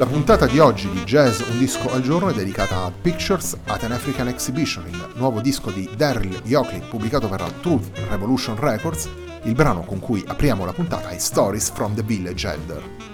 La puntata di oggi di Jazz Un disco al giorno è dedicata a Pictures at an African Exhibition, il nuovo disco di Daryl Yockley pubblicato per la Truth Revolution Records. Il brano con cui apriamo la puntata è Stories from the Village Elder.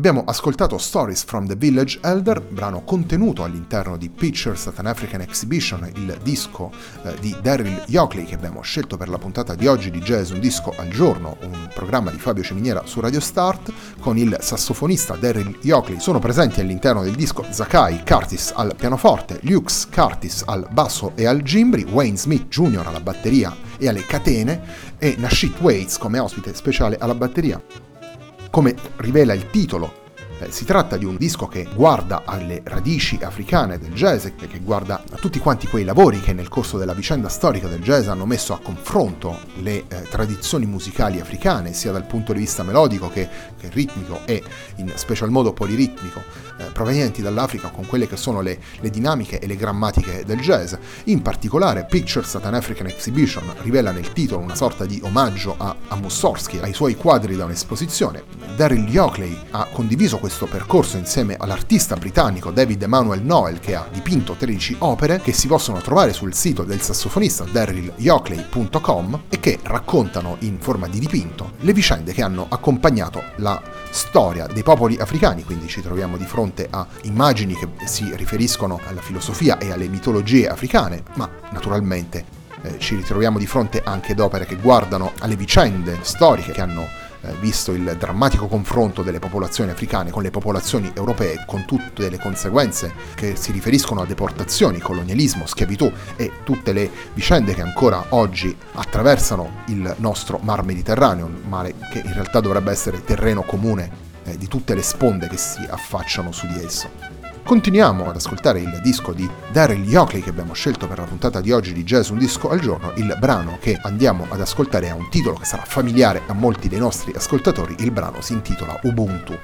Abbiamo ascoltato Stories from the Village Elder, brano contenuto all'interno di Pictures at an African Exhibition, il disco eh, di Daryl Yockley che abbiamo scelto per la puntata di oggi di Jazz Un Disco al Giorno, un programma di Fabio Ceminiera su Radio Start, con il sassofonista Daryl Yockley. Sono presenti all'interno del disco Zakai Curtis al pianoforte, Lux Curtis al basso e al gimbri, Wayne Smith Jr. alla batteria e alle catene e Nashit Waits come ospite speciale alla batteria. Come rivela il titolo, eh, si tratta di un disco che guarda alle radici africane del jazz e che guarda a tutti quanti quei lavori che nel corso della vicenda storica del jazz hanno messo a confronto le eh, tradizioni musicali africane, sia dal punto di vista melodico che, che ritmico e in special modo poliritmico eh, provenienti dall'Africa con quelle che sono le, le, dinamiche e le grammatiche del jazz. In particolare Pictures at an African Exhibition rivela nel titolo una sorta di omaggio a, a Mussorgsky, ai suoi quadri da un'esposizione. Daryl Yockley ha condiviso questo percorso insieme all'artista britannico David Emanuel Noel che ha dipinto 13 opere che si possono trovare sul sito del sassofonista darylyockley.com e che raccontano in forma di dipinto le vicende che hanno accompagnato la storia dei popoli africani, quindi ci troviamo di fronte fronte a immagini che si riferiscono alla filosofia e alle mitologie africane, ma naturalmente eh, ci ritroviamo di fronte anche ad opere che guardano alle vicende storiche che hanno eh, visto il drammatico confronto delle popolazioni africane con le popolazioni europee, con tutte le conseguenze che si riferiscono a deportazioni, colonialismo, schiavitù e tutte le vicende che ancora oggi attraversano il nostro mar Mediterraneo, un mare che in realtà dovrebbe essere terreno comune eh, di tutte le sponde che si affacciano su di esso. Continuiamo ad ascoltare il disco di Daryl Yockley che abbiamo scelto per la puntata di oggi di Jazz Un Disco al Giorno. Il brano che andiamo ad ascoltare ha un titolo che sarà familiare a molti dei nostri ascoltatori. Il brano si intitola Ubuntu.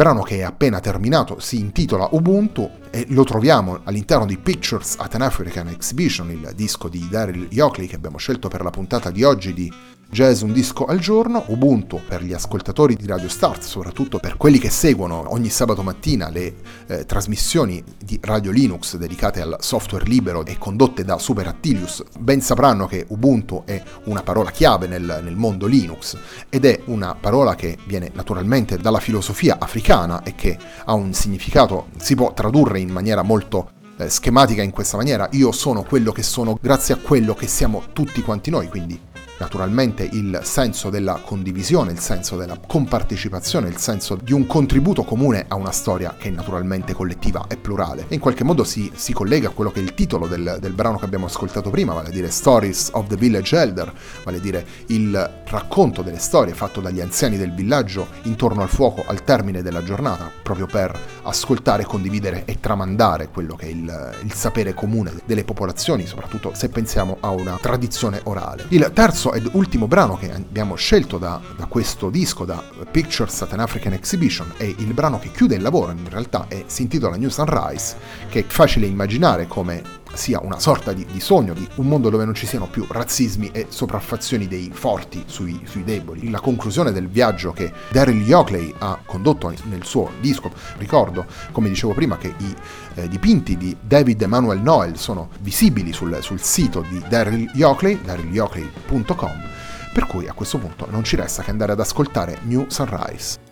Brano che è appena terminato si intitola Ubuntu e lo troviamo all'interno di Pictures at an African Exhibition, il disco di Daryl Yockley che abbiamo scelto per la puntata di oggi di Jazz un disco al giorno, Ubuntu per gli ascoltatori di Radio Start, soprattutto per quelli che seguono ogni sabato mattina le eh, trasmissioni di Radio Linux dedicate al software libero e condotte da Super Attilius, ben sapranno che Ubuntu è una parola chiave nel, nel mondo Linux ed è una parola che viene naturalmente dalla filosofia africana e che ha un significato, si può tradurre in maniera molto eh, schematica in questa maniera, io sono quello che sono grazie a quello che siamo tutti quanti noi, quindi naturalmente il senso della condivisione, il senso della compartecipazione, il senso di un contributo comune a una storia che è naturalmente collettiva e plurale. E in qualche modo si, si collega a quello che è il titolo del, del, brano che abbiamo ascoltato prima, vale a dire Stories of the Village Elder, vale a dire il racconto delle storie fatto dagli anziani del villaggio intorno al fuoco al termine della giornata, proprio per ascoltare, condividere e tramandare quello che è il, il sapere comune delle popolazioni, soprattutto se pensiamo a una tradizione orale. Il terzo ed ultimo brano che abbiamo scelto da, da, questo disco, da Pictures at an African Exhibition, è il brano che chiude il lavoro, in realtà è, si intitola New Sunrise, che è facile immaginare come sia una sorta di, di, sogno di un mondo dove non ci siano più razzismi e sopraffazioni dei forti sui, sui deboli. La conclusione del viaggio che Daryl Yockley ha condotto nel suo disco, ricordo, come dicevo prima, che i eh, dipinti di David Emanuel Noel sono visibili sul, sul sito di Daryl Yockley, darylyockley.com, per cui a questo punto non ci resta che andare ad ascoltare New Sunrise.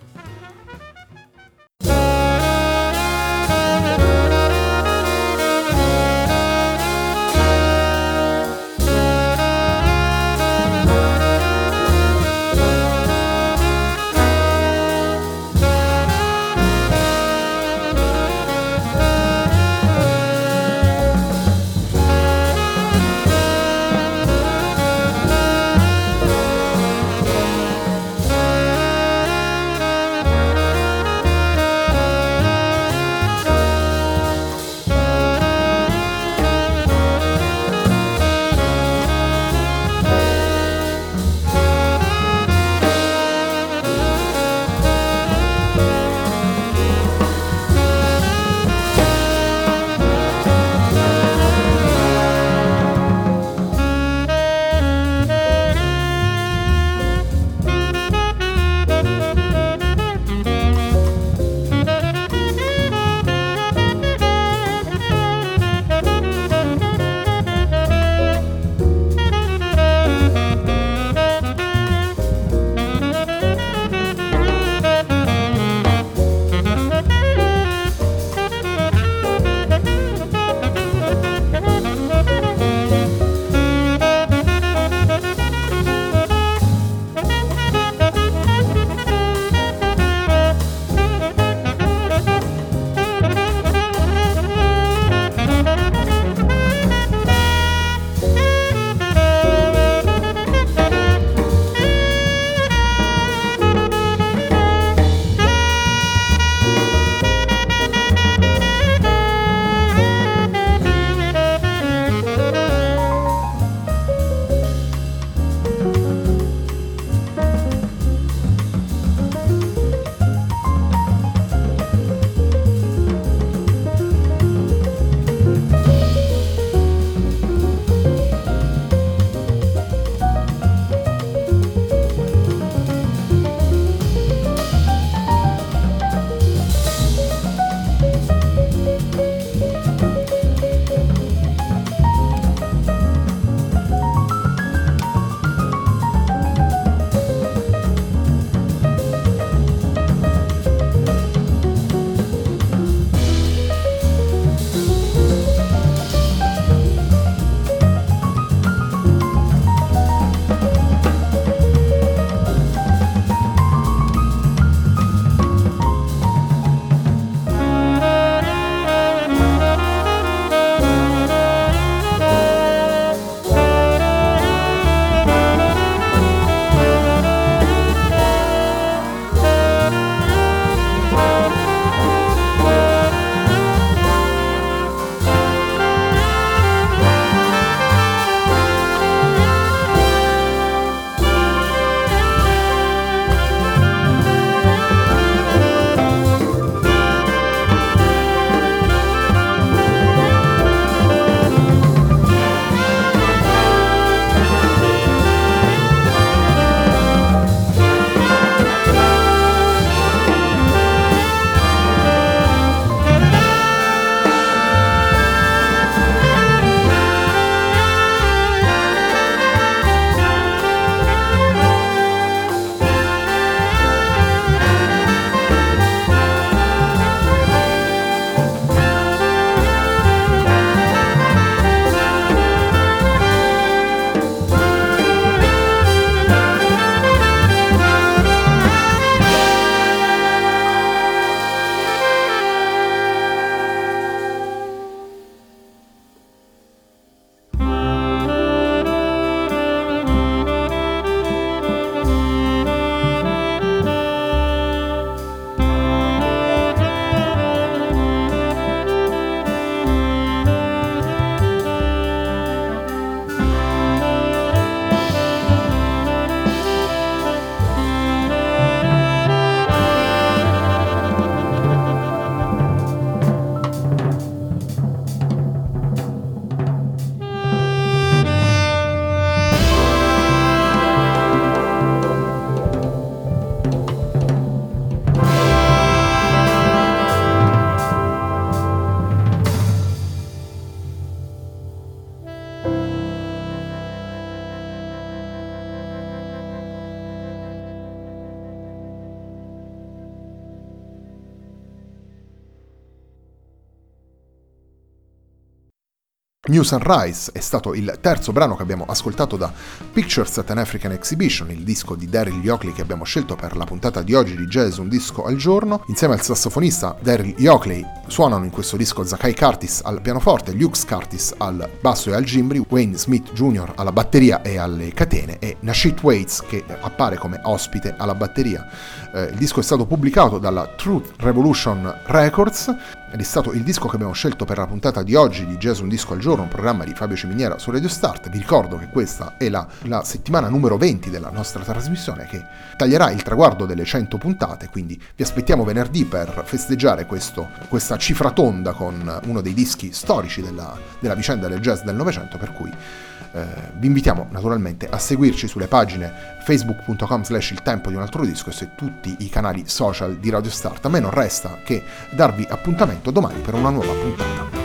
New Sunrise è stato il terzo brano che abbiamo ascoltato da Pictures at an African Exhibition, il disco di Daryl Yockley che abbiamo scelto per la puntata di oggi di Jazz Un disco al giorno. Insieme al sassofonista Daryl Yockley suonano in questo disco Zakai Curtis al pianoforte, Luke Curtis al basso e al gimbri, Wayne Smith Jr. alla batteria e alle catene e Nashit Waits che appare come ospite alla batteria. Eh, il disco è stato pubblicato dalla Truth Revolution Records ed è stato il disco che abbiamo scelto per la puntata di oggi di Jazz Un Disco al Giorno, un programma di Fabio Ciminiera su Radio Start. Vi ricordo che questa è la, la, settimana numero 20 della nostra trasmissione che taglierà il traguardo delle 100 puntate, quindi vi aspettiamo venerdì per festeggiare questo, questa cifra tonda con uno dei dischi storici della, della vicenda del jazz del Novecento, per cui eh, vi invitiamo naturalmente a seguirci sulle pagine facebook.com slash il tempo di un altro disco e su tutti i canali social di Radio Start. A me non resta che darvi appuntamento domani per una nuova puntata.